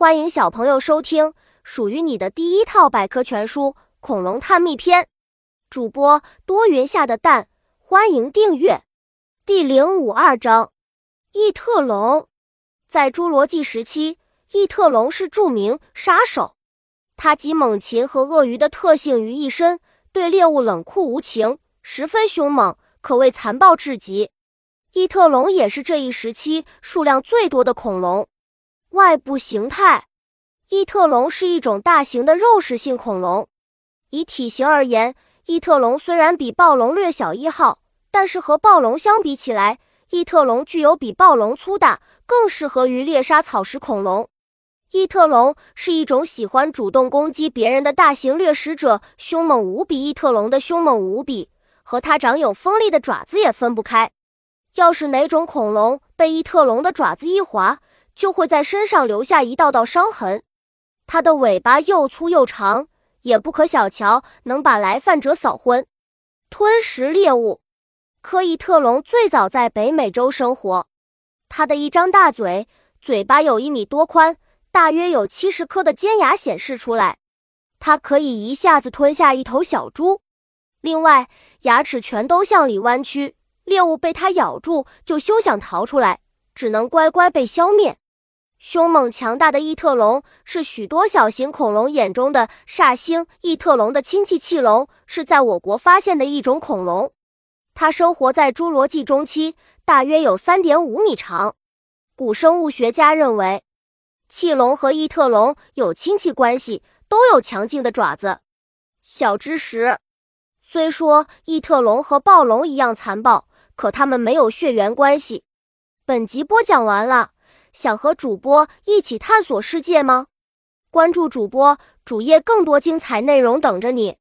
欢迎小朋友收听属于你的第一套百科全书《恐龙探秘篇》，主播多云下的蛋，欢迎订阅。第零五二章：异特龙。在侏罗纪时期，异特龙是著名杀手，它集猛禽和鳄鱼的特性于一身，对猎物冷酷无情，十分凶猛，可谓残暴至极。异特龙也是这一时期数量最多的恐龙。外部形态，异特龙是一种大型的肉食性恐龙。以体型而言，异特龙虽然比暴龙略小一号，但是和暴龙相比起来，异特龙具有比暴龙粗大，更适合于猎杀草食恐龙。异特龙是一种喜欢主动攻击别人的大型掠食者，凶猛无比。异特龙的凶猛无比，和它长有锋利的爪子也分不开。要是哪种恐龙被异特龙的爪子一划，就会在身上留下一道道伤痕。它的尾巴又粗又长，也不可小瞧，能把来犯者扫昏。吞食猎物，科伊特龙最早在北美洲生活。它的一张大嘴，嘴巴有一米多宽，大约有七十颗的尖牙显示出来。它可以一下子吞下一头小猪。另外，牙齿全都向里弯曲，猎物被它咬住就休想逃出来，只能乖乖被消灭。凶猛强大的异特龙是许多小型恐龙眼中的煞星。异特龙的亲戚器龙是在我国发现的一种恐龙，它生活在侏罗纪中期，大约有三点五米长。古生物学家认为，器龙和异特龙有亲戚关系，都有强劲的爪子。小知识：虽说异特龙和暴龙一样残暴，可它们没有血缘关系。本集播讲完了。想和主播一起探索世界吗？关注主播主页，更多精彩内容等着你。